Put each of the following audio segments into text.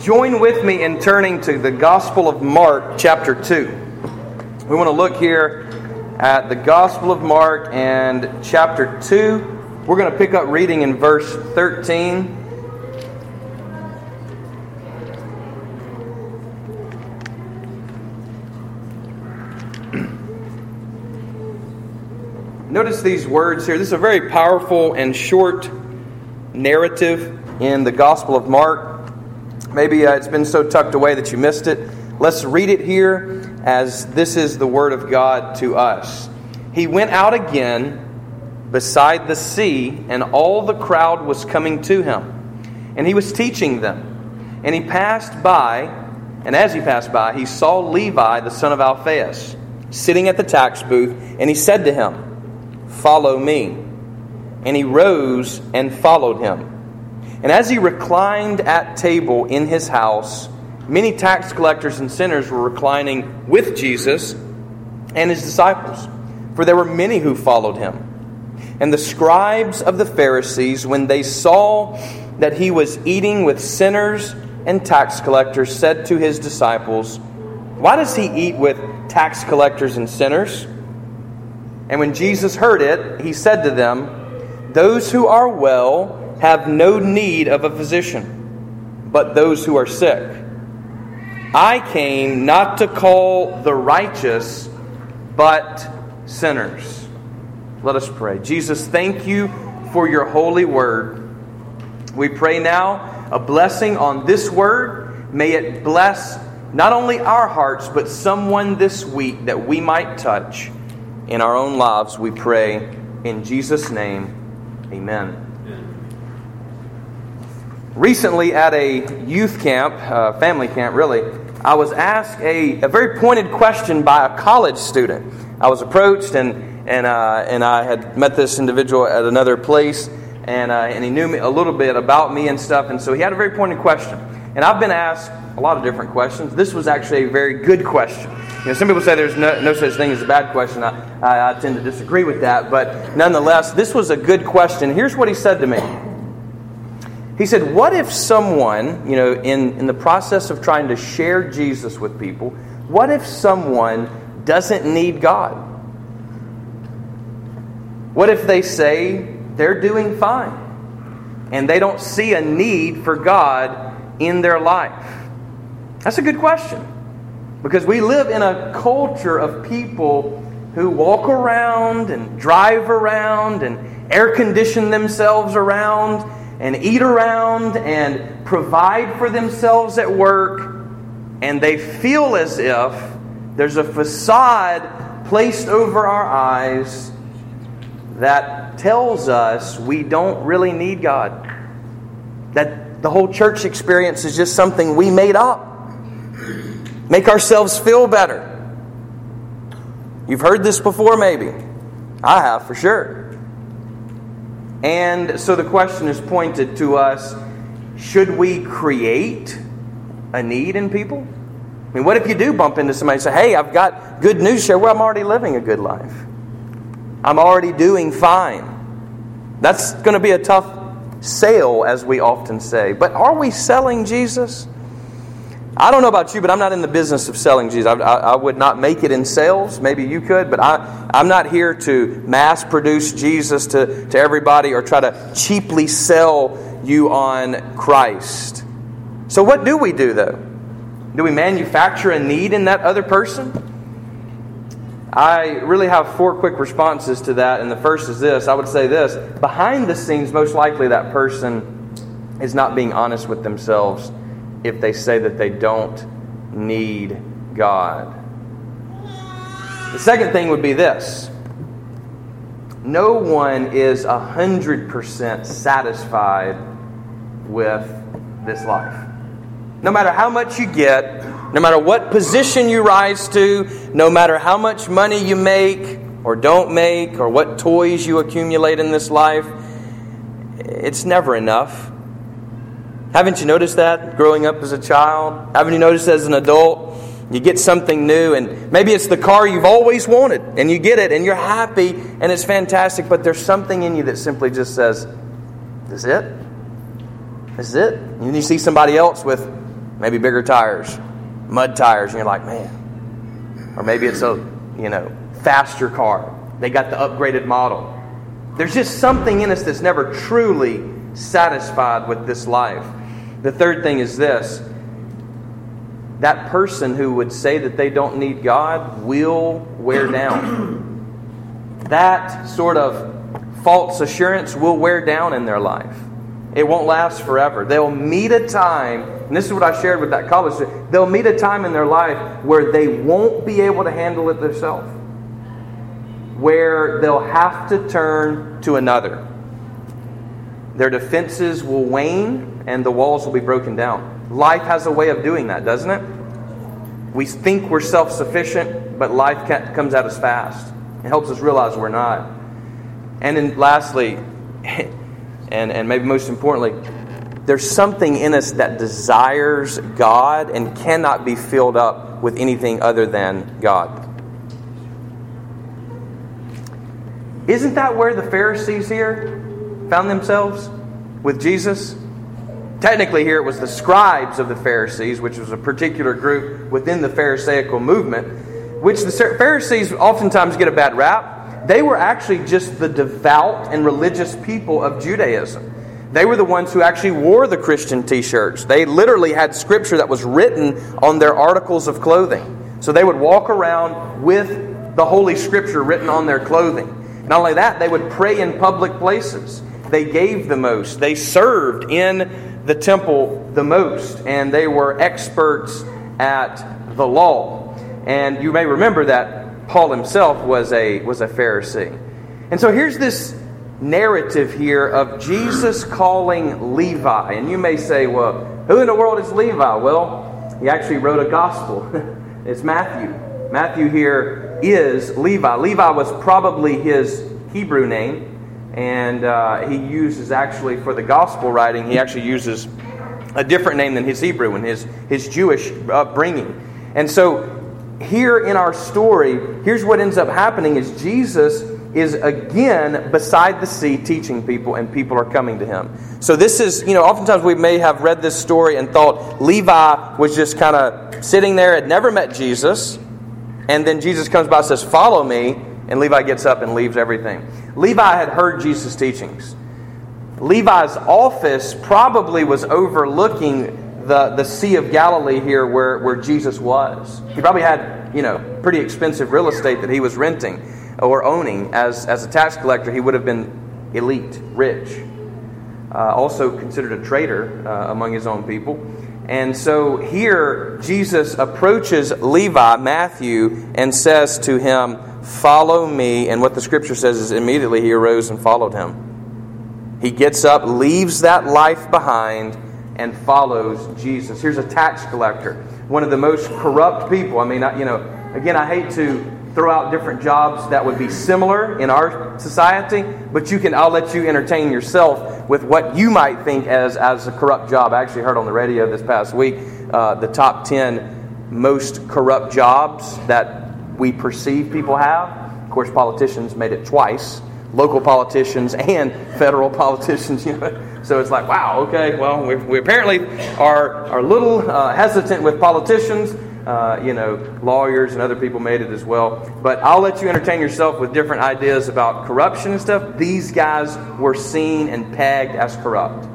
join with me in turning to the Gospel of Mark, chapter 2. We want to look here at the Gospel of Mark and chapter 2. We're going to pick up reading in verse 13. Notice these words here. This is a very powerful and short narrative in the Gospel of Mark. Maybe uh, it's been so tucked away that you missed it. Let's read it here as this is the Word of God to us. He went out again beside the sea, and all the crowd was coming to him. And he was teaching them. And he passed by, and as he passed by, he saw Levi, the son of Alphaeus, sitting at the tax booth, and he said to him, Follow me. And he rose and followed him. And as he reclined at table in his house, many tax collectors and sinners were reclining with Jesus and his disciples, for there were many who followed him. And the scribes of the Pharisees, when they saw that he was eating with sinners and tax collectors, said to his disciples, Why does he eat with tax collectors and sinners? And when Jesus heard it, he said to them, Those who are well have no need of a physician, but those who are sick. I came not to call the righteous, but sinners. Let us pray. Jesus, thank you for your holy word. We pray now a blessing on this word. May it bless not only our hearts, but someone this week that we might touch in our own lives. We pray in Jesus' name. Amen. Recently, at a youth camp, uh, family camp really, I was asked a, a very pointed question by a college student. I was approached, and, and, uh, and I had met this individual at another place, and, uh, and he knew me a little bit about me and stuff, and so he had a very pointed question. And I've been asked a lot of different questions. This was actually a very good question. You know, some people say there's no, no such thing as a bad question. I, I, I tend to disagree with that, but nonetheless, this was a good question. Here's what he said to me. He said, What if someone, you know, in, in the process of trying to share Jesus with people, what if someone doesn't need God? What if they say they're doing fine and they don't see a need for God in their life? That's a good question because we live in a culture of people who walk around and drive around and air condition themselves around and eat around and provide for themselves at work, and they feel as if there's a facade placed over our eyes that tells us we don't really need God. That the whole church experience is just something we made up. Make ourselves feel better. You've heard this before, maybe. I have, for sure. And so the question is pointed to us should we create a need in people? I mean, what if you do bump into somebody and say, hey, I've got good news here. Well, I'm already living a good life, I'm already doing fine. That's going to be a tough sale, as we often say. But are we selling Jesus? I don't know about you, but I'm not in the business of selling Jesus. I, I, I, would not make it in sales. Maybe you could, but I, I'm not here to mass produce Jesus to, to everybody or try to cheaply sell you on Christ. So, what do we do, though? Do we manufacture a need in that other person? I really have four quick responses to that, and the first is this I would say this behind the scenes, most likely that person is not being honest with themselves if they say that they don't need God. The second thing would be this no one is 100% satisfied with this life. No matter how much you get, no matter what position you rise to, no matter how much money you make or don't make, or what toys you accumulate in this life, it's never enough. Haven't you noticed that growing up as a child? Haven't you noticed as an adult? You get something new, and maybe it's the car you've always wanted, and you get it, and you're happy, and it's fantastic, but there's something in you that simply just says, This is it? This is it. And you see somebody else with maybe bigger tires, mud tires, and you're like, man. Or maybe it's a, you know, faster car. They got the upgraded model. There's just something in us that's never truly satisfied with this life. The third thing is this that person who would say that they don't need God will wear down. That sort of false assurance will wear down in their life. It won't last forever. They'll meet a time, and this is what I shared with that college student, they'll meet a time in their life where they won't be able to handle it themselves, where they'll have to turn to another. Their defenses will wane and the walls will be broken down. Life has a way of doing that, doesn't it? We think we're self sufficient, but life comes at us fast. It helps us realize we're not. And then lastly, and, and maybe most importantly, there's something in us that desires God and cannot be filled up with anything other than God. Isn't that where the Pharisees here found themselves with Jesus? Technically, here it was the scribes of the Pharisees, which was a particular group within the Pharisaical movement, which the Pharisees oftentimes get a bad rap they were actually just the devout and religious people of Judaism. They were the ones who actually wore the Christian t shirts. They literally had scripture that was written on their articles of clothing. So they would walk around with the Holy Scripture written on their clothing. Not only that, they would pray in public places. They gave the most. They served in the temple the most. And they were experts at the law. And you may remember that Paul himself was a, was a Pharisee. And so here's this narrative here of Jesus calling Levi. And you may say, well, who in the world is Levi? Well, he actually wrote a gospel. it's Matthew. Matthew here is Levi. Levi was probably his Hebrew name. And uh, he uses actually for the gospel writing, he actually uses a different name than his Hebrew and his, his Jewish upbringing. And so here in our story, here's what ends up happening is Jesus is again beside the sea teaching people and people are coming to him. So this is, you know, oftentimes we may have read this story and thought Levi was just kind of sitting there, had never met Jesus, and then Jesus comes by and says, "Follow me." And Levi gets up and leaves everything. Levi had heard Jesus' teachings. Levi's office probably was overlooking the, the Sea of Galilee here where, where Jesus was. He probably had, you know, pretty expensive real estate that he was renting or owning. As, as a tax collector, he would have been elite, rich. Uh, also considered a traitor uh, among his own people. And so here, Jesus approaches Levi, Matthew, and says to him, Follow me. And what the scripture says is immediately he arose and followed him. He gets up, leaves that life behind, and follows Jesus. Here's a tax collector, one of the most corrupt people. I mean, you know, again, I hate to throw out different jobs that would be similar in our society, but you can I'll let you entertain yourself with what you might think as as a corrupt job. I actually heard on the radio this past week uh, the top 10 most corrupt jobs that we perceive people have. Of course, politicians made it twice local politicians and federal politicians. You know? So it's like, wow, okay, well, we, we apparently are, are a little uh, hesitant with politicians. Uh, you know, lawyers and other people made it as well. But I'll let you entertain yourself with different ideas about corruption and stuff. These guys were seen and pegged as corrupt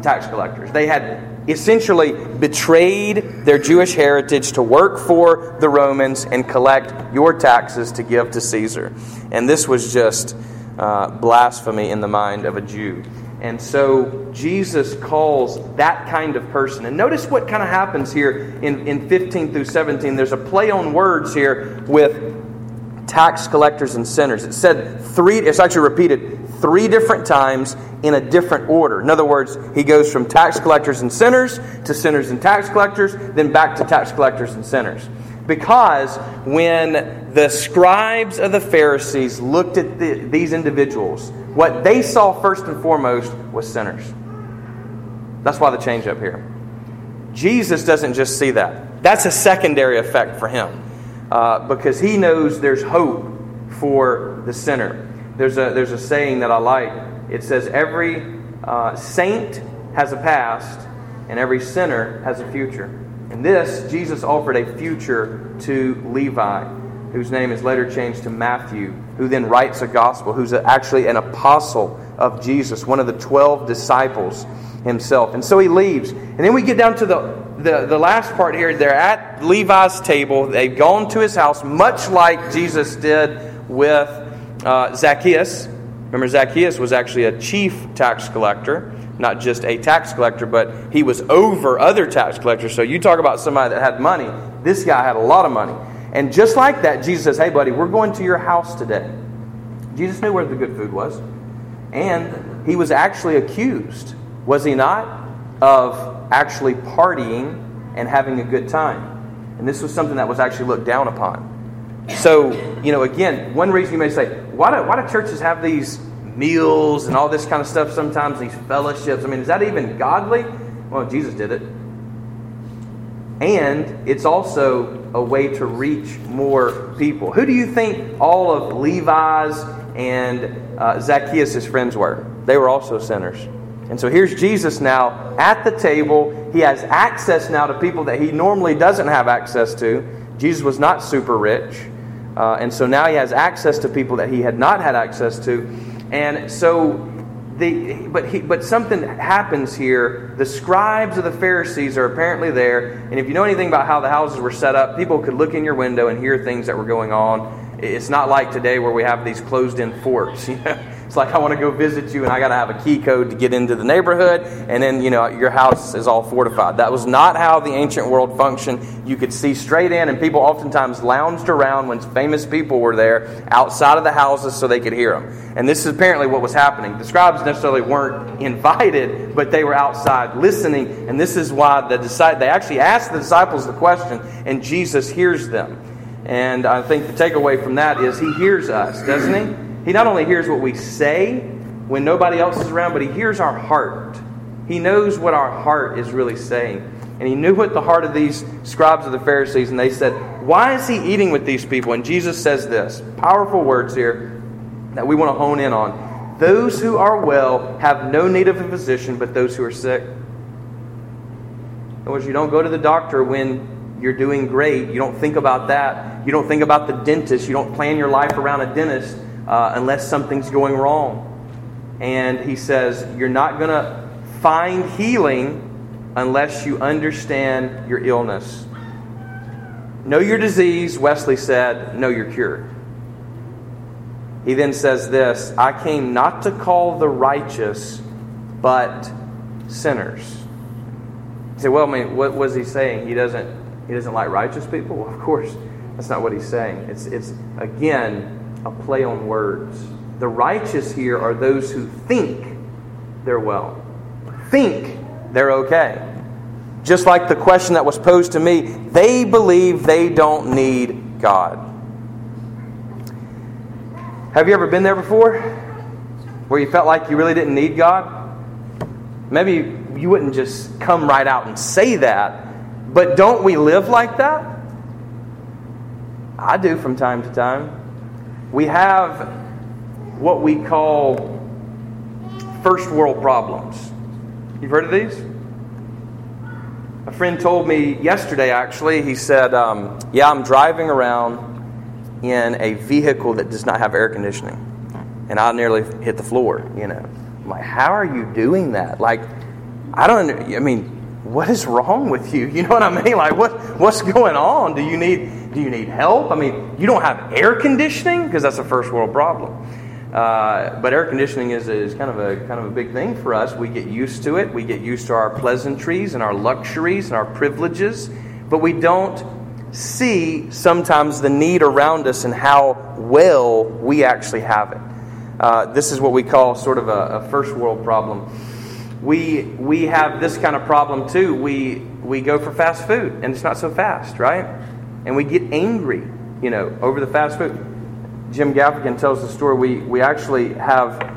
tax collectors. They had essentially betrayed their Jewish heritage to work for the Romans and collect your taxes to give to Caesar. And this was just uh, blasphemy in the mind of a Jew. And so Jesus calls that kind of person. And notice what kind of happens here in, in 15 through 17. There's a play on words here with tax collectors and sinners. It said three, it's actually repeated three different times in a different order. In other words, he goes from tax collectors and sinners to sinners and tax collectors, then back to tax collectors and sinners. Because when the scribes of the Pharisees looked at the, these individuals, what they saw first and foremost was sinners. That's why the change up here. Jesus doesn't just see that. That's a secondary effect for him uh, because he knows there's hope for the sinner. There's a, there's a saying that I like. It says, Every uh, saint has a past, and every sinner has a future. In this, Jesus offered a future to Levi, whose name is later changed to Matthew, who then writes a gospel, who's actually an apostle of Jesus, one of the 12 disciples himself. And so he leaves. And then we get down to the, the, the last part here. They're at Levi's table. They've gone to his house, much like Jesus did with uh, Zacchaeus. Remember, Zacchaeus was actually a chief tax collector, not just a tax collector, but he was over other tax collectors. So you talk about somebody that had money. This guy had a lot of money. And just like that, Jesus says, Hey, buddy, we're going to your house today. Jesus knew where the good food was. And he was actually accused was he not, of actually partying and having a good time? And this was something that was actually looked down upon. So, you know, again, one reason you may say, why do, why do churches have these meals and all this kind of stuff sometimes, these fellowships? I mean, is that even godly? Well, Jesus did it. And it's also a way to reach more people. Who do you think all of Levi's and uh, Zacchaeus' friends were? They were also sinners. And so here's Jesus now at the table. He has access now to people that he normally doesn't have access to. Jesus was not super rich. Uh, and so now he has access to people that he had not had access to. And so the, but, he, but something happens here. The scribes of the Pharisees are apparently there. And if you know anything about how the houses were set up, people could look in your window and hear things that were going on. It's not like today where we have these closed in forts. You know? It's like I want to go visit you and I got to have a key code to get into the neighborhood, and then you know your house is all fortified. That was not how the ancient world functioned. You could see straight in, and people oftentimes lounged around when famous people were there outside of the houses so they could hear them. And this is apparently what was happening. The scribes necessarily weren't invited, but they were outside listening, and this is why the they actually asked the disciples the question, and Jesus hears them. And I think the takeaway from that is he hears us, doesn't he? He not only hears what we say when nobody else is around, but he hears our heart. He knows what our heart is really saying. And he knew what the heart of these scribes of the Pharisees, and they said, Why is he eating with these people? And Jesus says this powerful words here that we want to hone in on. Those who are well have no need of a physician, but those who are sick. In other words, you don't go to the doctor when you're doing great. You don't think about that. You don't think about the dentist. You don't plan your life around a dentist uh, unless something's going wrong. And he says, You're not going to find healing unless you understand your illness. Know your disease, Wesley said, know your cure. He then says this I came not to call the righteous, but sinners. You say, well, I mean, what was he saying? He doesn't he doesn't like righteous people? Well, of course, that's not what he's saying. It's it's again a play on words. The righteous here are those who think they're well, think they're okay. Just like the question that was posed to me, they believe they don't need God. Have you ever been there before? Where you felt like you really didn't need God? Maybe you wouldn't just come right out and say that, but don't we live like that? I do from time to time we have what we call first world problems. You've heard of these? A friend told me yesterday, actually, he said, um, Yeah, I'm driving around in a vehicle that does not have air conditioning. And I nearly hit the floor, you know. I'm like, How are you doing that? Like, I don't, I mean, what is wrong with you? You know what I mean? Like, what, what's going on? Do you need do you need help? I mean, you don't have air conditioning because that's a first world problem. Uh, but air conditioning is, is kind of a kind of a big thing for us. We get used to it. We get used to our pleasantries and our luxuries and our privileges, but we don't see sometimes the need around us and how well we actually have it. Uh, this is what we call sort of a, a first world problem. We we have this kind of problem too. We we go for fast food and it's not so fast, right? And we get angry, you know, over the fast food. Jim Gaffigan tells the story. We, we actually have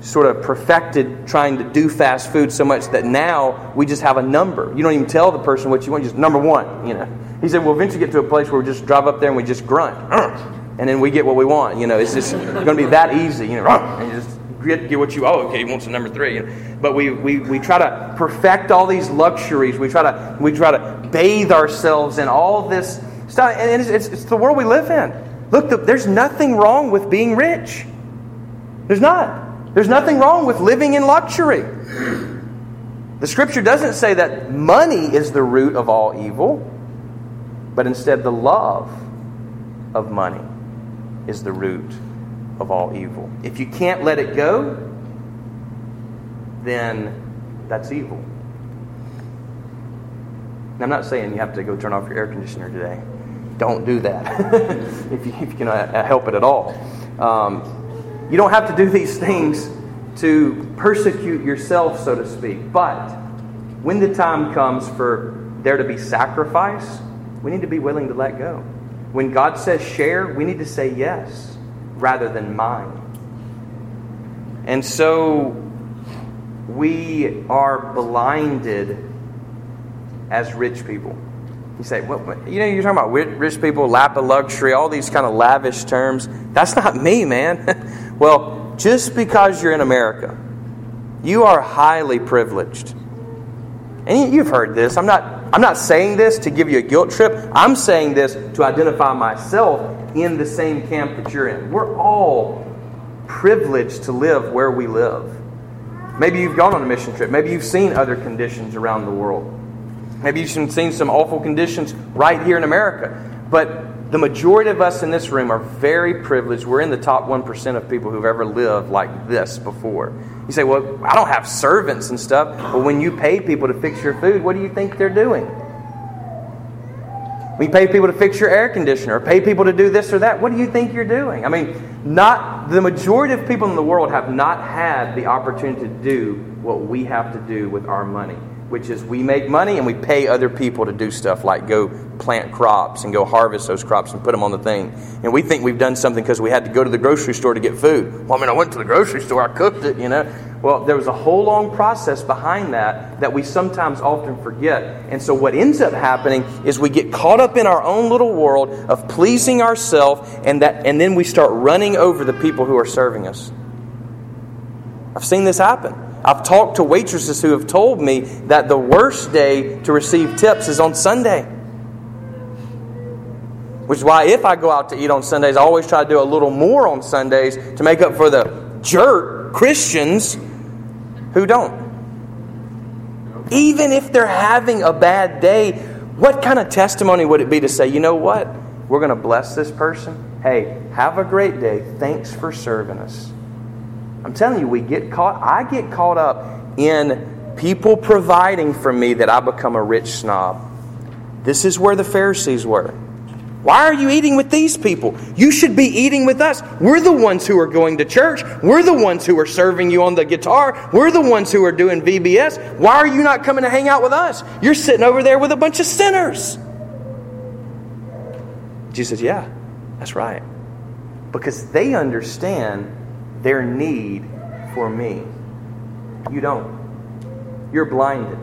sort of perfected trying to do fast food so much that now we just have a number. You don't even tell the person what you want, just number one, you know. He said, we'll eventually get to a place where we just drive up there and we just grunt. And then we get what we want. You know, it's just going to be that easy, you know, and you just get, get what you, oh, okay, he wants a number three. But we, we, we try to perfect all these luxuries. We try to, we try to bathe ourselves in all this stuff. And it's, it's, it's the world we live in. Look, the, there's nothing wrong with being rich. There's not. There's nothing wrong with living in luxury. The scripture doesn't say that money is the root of all evil, but instead the love of money is the root of all evil. If you can't let it go, then that's evil. I'm not saying you have to go turn off your air conditioner today. Don't do that if, you, if, you, can uh, help it at all. Um, you don't have to do these things to persecute yourself, so to speak. But when the time comes for there to be sacrifice, we need to be willing to let go. When God says share, we need to say yes rather than mine. And so we are blinded as rich people. You say, what, you know, you're talking about rich people, lap of luxury, all these kind of lavish terms. That's not me, man. well, just because you're in America, you are highly privileged. And you've heard this. I'm not, I'm not saying this to give you a guilt trip. I'm saying this to identify myself in the same camp that you're in. We're all privileged to live where we live. Maybe you've gone on a mission trip. Maybe you've seen other conditions around the world. Maybe you've seen some awful conditions right here in America. But the majority of us in this room are very privileged. We're in the top 1% of people who've ever lived like this before. You say, well, I don't have servants and stuff. Well, when you pay people to fix your food, what do you think they're doing? You pay people to fix your air conditioner pay people to do this or that, what do you think you're doing? I mean, not the majority of people in the world have not had the opportunity to do what we have to do with our money which is we make money and we pay other people to do stuff like go plant crops and go harvest those crops and put them on the thing. And we think we've done something because we had to go to the grocery store to get food. Well, I mean, I went to the grocery store, I cooked it, you know. Well, there was a whole long process behind that that we sometimes often forget. And so what ends up happening is we get caught up in our own little world of pleasing ourselves and that and then we start running over the people who are serving us. I've seen this happen. I've talked to waitresses who have told me that the worst day to receive tips is on Sunday. Which is why, if I go out to eat on Sundays, I always try to do a little more on Sundays to make up for the jerk Christians who don't. Even if they're having a bad day, what kind of testimony would it be to say, you know what? We're going to bless this person. Hey, have a great day. Thanks for serving us. I'm telling you, we get caught, I get caught up in people providing for me that I become a rich snob. This is where the Pharisees were. Why are you eating with these people? You should be eating with us. We're the ones who are going to church. We're the ones who are serving you on the guitar. We're the ones who are doing VBS. Why are you not coming to hang out with us? You're sitting over there with a bunch of sinners. Jesus says, Yeah, that's right. Because they understand their need for me. You don't. You're blinded.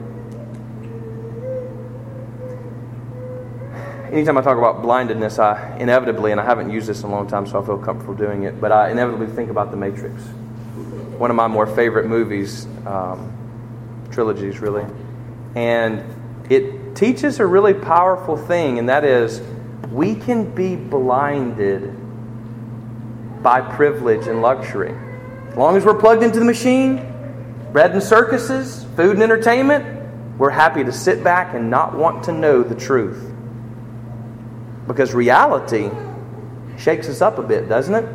Anytime I talk about blindedness, I inevitably, and I haven't used this in a long time, so I feel comfortable doing it, but I inevitably think about The Matrix. One of my more favorite movies, um, trilogies, really. And it teaches a really powerful thing, and that is we can be blinded by privilege and luxury. As long as we're plugged into the machine, bread and circuses, food and entertainment, we're happy to sit back and not want to know the truth. Because reality shakes us up a bit, doesn't it?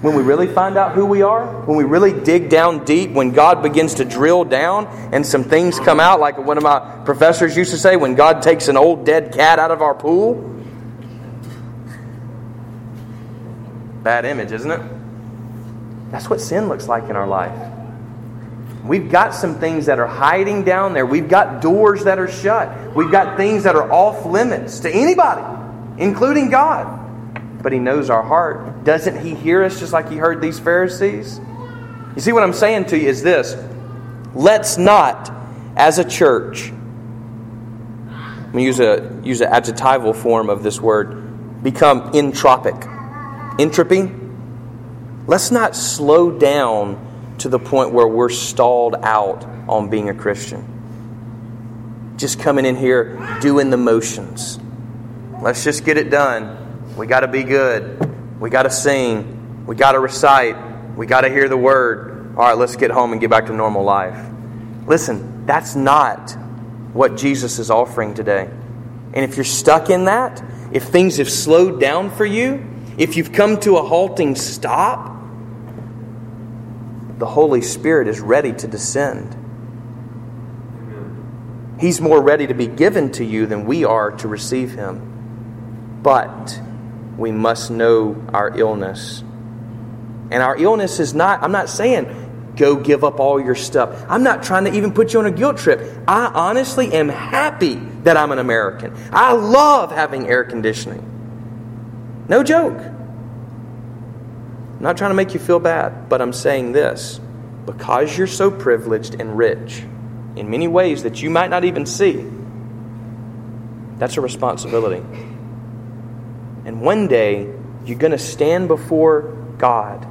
When we really find out who we are, when we really dig down deep, when God begins to drill down and some things come out, like one of my professors used to say, when God takes an old dead cat out of our pool, Bad image, isn't it? That's what sin looks like in our life. We've got some things that are hiding down there. We've got doors that are shut. We've got things that are off limits to anybody, including God. But He knows our heart. Doesn't He hear us just like He heard these Pharisees? You see, what I'm saying to you is this let's not, as a church, use, a, use an adjectival form of this word, become entropic entropy. let's not slow down to the point where we're stalled out on being a Christian. Just coming in here doing the motions. Let's just get it done. We got to be good. We got to sing. We got to recite. We got to hear the word. All right, let's get home and get back to normal life. Listen, that's not what Jesus is offering today. And if you're stuck in that, if things have slowed down for you, if you've come to a halting stop, the Holy Spirit is ready to descend. He's more ready to be given to you than we are to receive Him. But we must know our illness. And our illness is not, I'm not saying go give up all your stuff. I'm not trying to even put you on a guilt trip. I honestly am happy that I'm an American. I love having air conditioning. No joke. I'm not trying to make you feel bad, but I'm saying this because you're so privileged and rich in many ways that you might not even see, that's a responsibility. And one day, you're going to stand before God,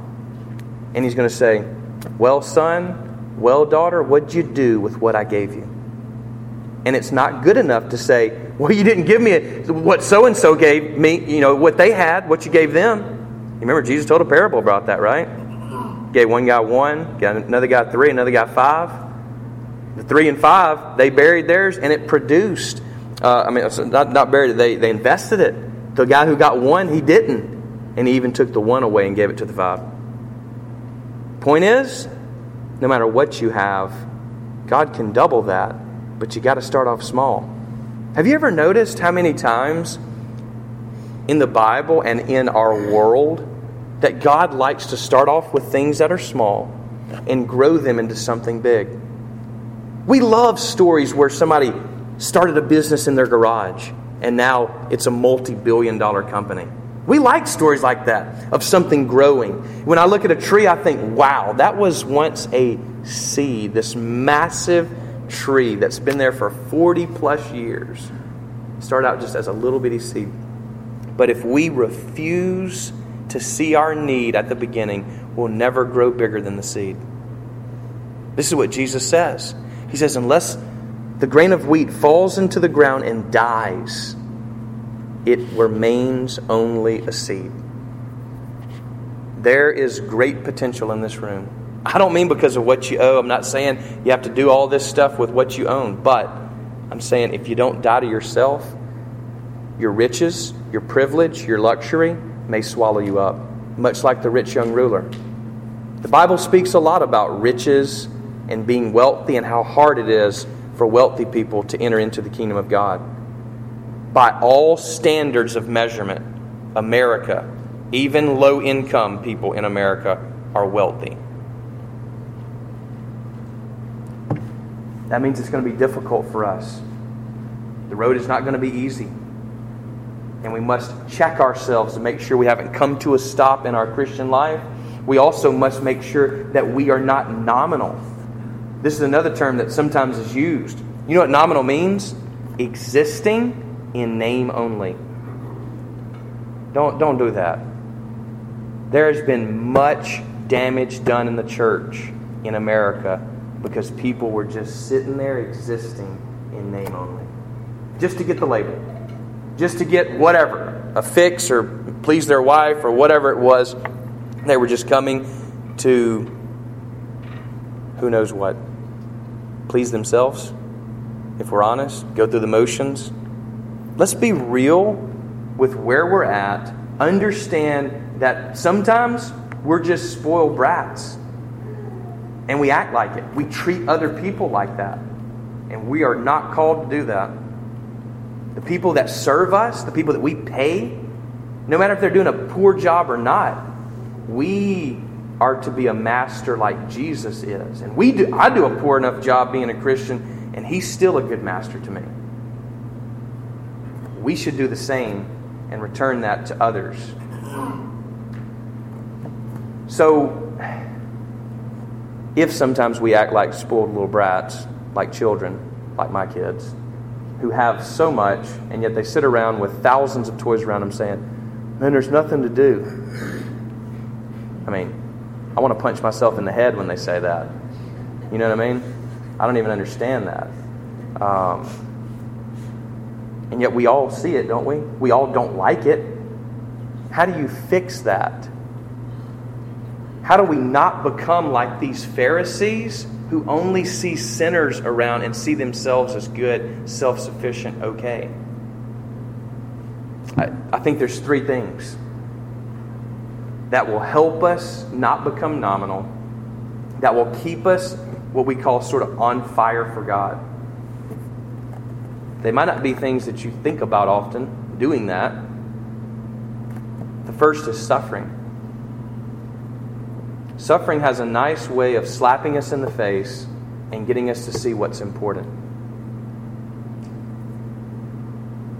and He's going to say, Well, son, well, daughter, what'd you do with what I gave you? And it's not good enough to say, Well, you didn't give me what so and so gave me, you know, what they had, what you gave them. You remember Jesus told a parable about that, right? Gave one guy one, got another guy three, another guy five. The three and five, they buried theirs and it produced. Uh, I mean, not, not buried it, they, they invested it. The guy who got one, he didn't. And he even took the one away and gave it to the five. Point is, no matter what you have, God can double that, but you got to start off small. Have you ever noticed how many times in the Bible and in our world that God likes to start off with things that are small and grow them into something big. We love stories where somebody started a business in their garage and now it's a multi billion dollar company. We like stories like that of something growing. When I look at a tree, I think, wow, that was once a seed, this massive tree that's been there for 40 plus years. Started out just as a little bitty seed. But if we refuse to see our need at the beginning we'll never grow bigger than the seed. This is what Jesus says. He says, unless the grain of wheat falls into the ground and dies, it remains only a seed. There is great potential in this room. I don't mean because of what you owe. I'm not saying you have to do all this stuff with what you own, but I'm saying if you don't die to yourself, your riches, your privilege, your luxury, may swallow you up, much like the rich young ruler. The Bible speaks a lot about riches and being wealthy and how hard it is for wealthy people to enter into the kingdom of God. By all standards of measurement, America, even low income people in America, are wealthy. That means it's going to be difficult for us. The road is not going to be easy and we must check ourselves to make sure we haven't come to a stop in our Christian life. We also must make sure that we are not nominal. This is another term that sometimes is used. You know what nominal means? Existing in name only. Don't, don't do that. There has been much damage done in the church in America because people were just sitting there existing in name only. Just to get the label just to get whatever, a fix or please their wife or whatever it was. They were just coming to who knows what. Please themselves, if we're honest, go through the motions. Let's be real with where we're at. Understand that sometimes we're just spoiled brats. And we act like it. We treat other people like that. And we are not called to do that the people that serve us, the people that we pay, no matter if they're doing a poor job or not, we are to be a master like Jesus is. And we do I do a poor enough job being a Christian, and he's still a good master to me. We should do the same and return that to others. So if sometimes we act like spoiled little brats, like children, like my kids, who have so much, and yet they sit around with thousands of toys around them saying, Man, there's nothing to do. I mean, I want to punch myself in the head when they say that. You know what I mean? I don't even understand that. Um, and yet we all see it, don't we? We all don't like it. How do you fix that? How do we not become like these Pharisees who only see sinners around and see themselves as good, self sufficient, okay? I, I think there's three things that will help us not become nominal, that will keep us what we call sort of on fire for God. They might not be things that you think about often, doing that. The first is suffering. Suffering has a nice way of slapping us in the face and getting us to see what's important.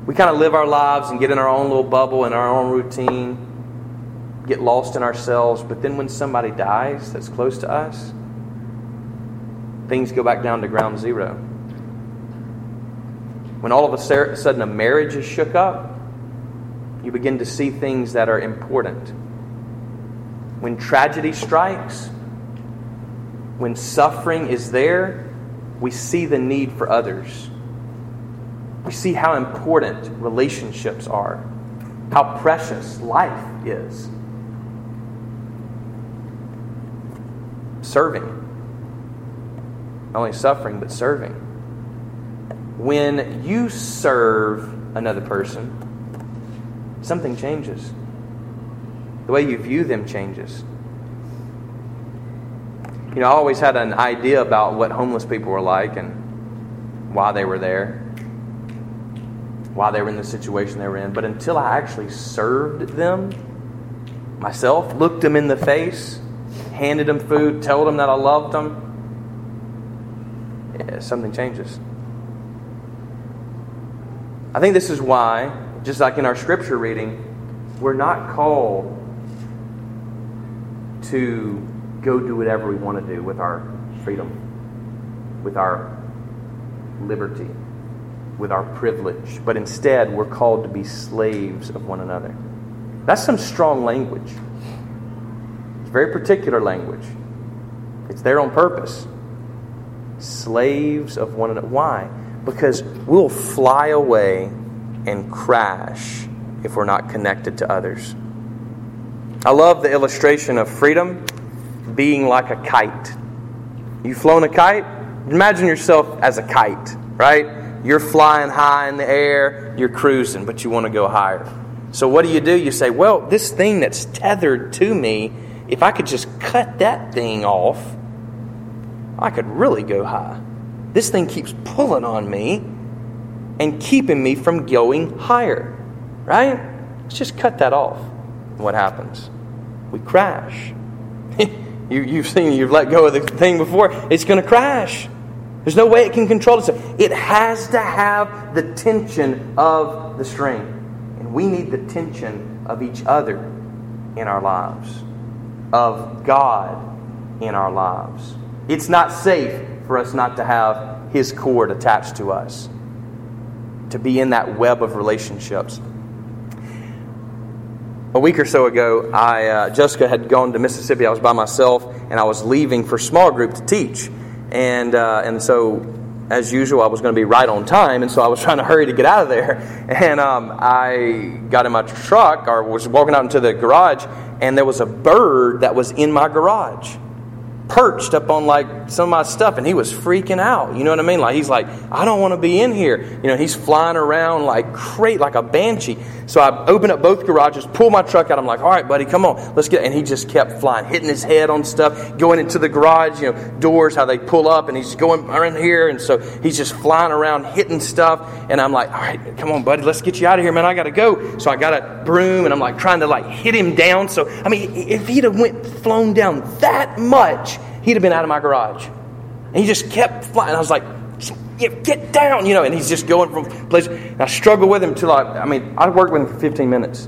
We kind of live our lives and get in our own little bubble and our own routine, get lost in ourselves, but then when somebody dies that's close to us, things go back down to ground zero. When all of a sudden a marriage is shook up, you begin to see things that are important. When tragedy strikes, when suffering is there, we see the need for others. We see how important relationships are, how precious life is. Serving. Not only suffering, but serving. When you serve another person, something changes. The way you view them changes. You know, I always had an idea about what homeless people were like and why they were there, why they were in the situation they were in. But until I actually served them myself, looked them in the face, handed them food, told them that I loved them, yeah, something changes. I think this is why, just like in our scripture reading, we're not called to go do whatever we want to do with our freedom, with our liberty, with our privilege, but instead we're called to be slaves of one another. That's some strong language. It's very particular language. It's there on purpose. Slaves of one another. Why? Because we'll fly away and crash if we're not connected to others. I love the illustration of freedom being like a kite. You've flown a kite? Imagine yourself as a kite, right? You're flying high in the air, you're cruising, but you want to go higher. So what do you do? You say, well, this thing that's tethered to me, if I could just cut that thing off, I could really go high. This thing keeps pulling on me and keeping me from going higher, right? Let's just cut that off what happens? We crash. you, you've seen, you've let go of the thing before, it's going to crash. There's no way it can control itself. It has to have the tension of the string. And we need the tension of each other in our lives, of God in our lives. It's not safe for us not to have His cord attached to us, to be in that web of relationships a week or so ago, I, uh, Jessica had gone to Mississippi. I was by myself, and I was leaving for small group to teach. And, uh, and so, as usual, I was going to be right on time, and so I was trying to hurry to get out of there. And um, I got in my truck, or was walking out into the garage, and there was a bird that was in my garage perched up on like some of my stuff and he was freaking out. You know what I mean? Like he's like, I don't want to be in here. You know, he's flying around like crate like a banshee. So I open up both garages, pull my truck out. I'm like, all right, buddy, come on, let's get. And he just kept flying, hitting his head on stuff, going into the garage, you know, doors, how they pull up, and he's going around here. And so he's just flying around, hitting stuff. And I'm like, all right, come on, buddy, let's get you out of here, man. I got to go. So I got a broom and I'm like trying to like hit him down. So, I mean, if he'd have went flown down that much, he'd have been out of my garage. And he just kept flying. I was like, get down, you know, and he's just going from place. And I struggle with him till I, I mean, I worked with him for 15 minutes.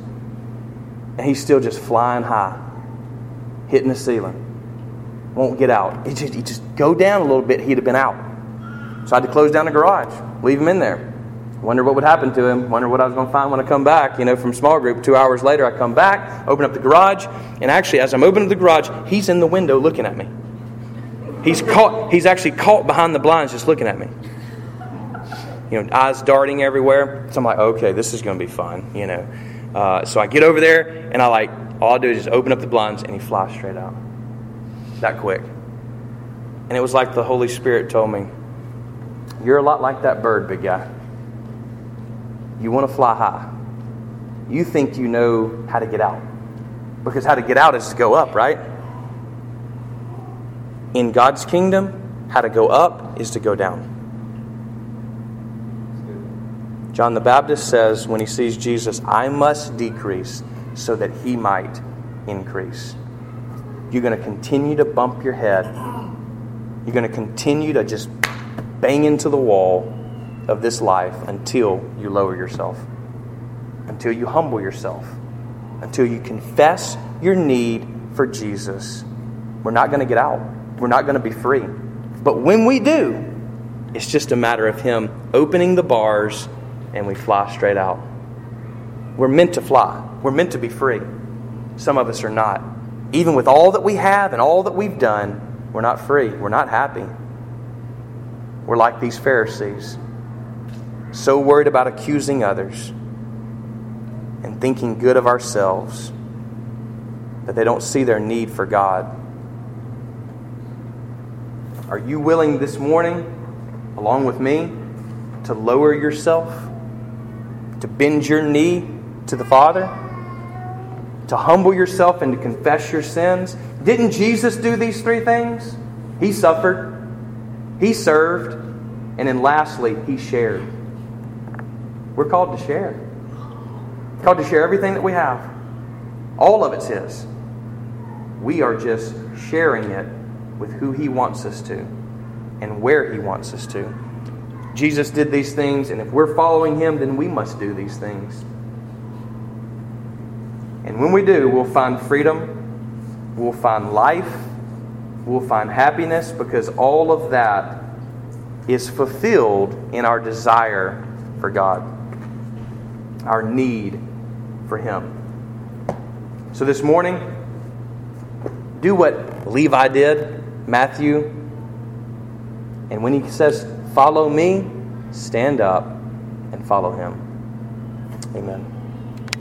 And he's still just flying high, hitting the ceiling. Won't get out. He just, he just go down a little bit, he'd have been out. So I had to close down the garage, leave him in there. Wonder what would happen to him. Wonder what I was going to find when I come back, you know, from small group. Two hours later, I come back, open up the garage, and actually, as I'm opening the garage, he's in the window looking at me. He's caught. He's actually caught behind the blinds, just looking at me. You know, eyes darting everywhere. So I'm like, okay, this is going to be fun. You know. Uh, so I get over there, and I like all I do is just open up the blinds, and he flies straight out. That quick. And it was like the Holy Spirit told me, "You're a lot like that bird, big guy." You want to fly high. You think you know how to get out. Because how to get out is to go up, right? In God's kingdom, how to go up is to go down. John the Baptist says when he sees Jesus, I must decrease so that he might increase. You're going to continue to bump your head. You're going to continue to just bang into the wall of this life until you lower yourself, until you humble yourself, until you confess your need for Jesus. We're not going to get out. We're not going to be free. But when we do, it's just a matter of Him opening the bars and we fly straight out. We're meant to fly, we're meant to be free. Some of us are not. Even with all that we have and all that we've done, we're not free. We're not happy. We're like these Pharisees so worried about accusing others and thinking good of ourselves that they don't see their need for God. Are you willing this morning, along with me, to lower yourself, to bend your knee to the Father, to humble yourself and to confess your sins? Didn't Jesus do these three things? He suffered, He served, and then lastly, He shared. We're called to share. We're called to share everything that we have. All of it's His. We are just sharing it with who He wants us to and where He wants us to. Jesus did these things, and if we're following Him, then we must do these things. And when we do, we'll find freedom, we'll find life, we'll find happiness, because all of that is fulfilled in our desire for God our need for Him. So this morning, do what Levi did, Matthew. And when he says, Follow me, stand up and follow him. Amen.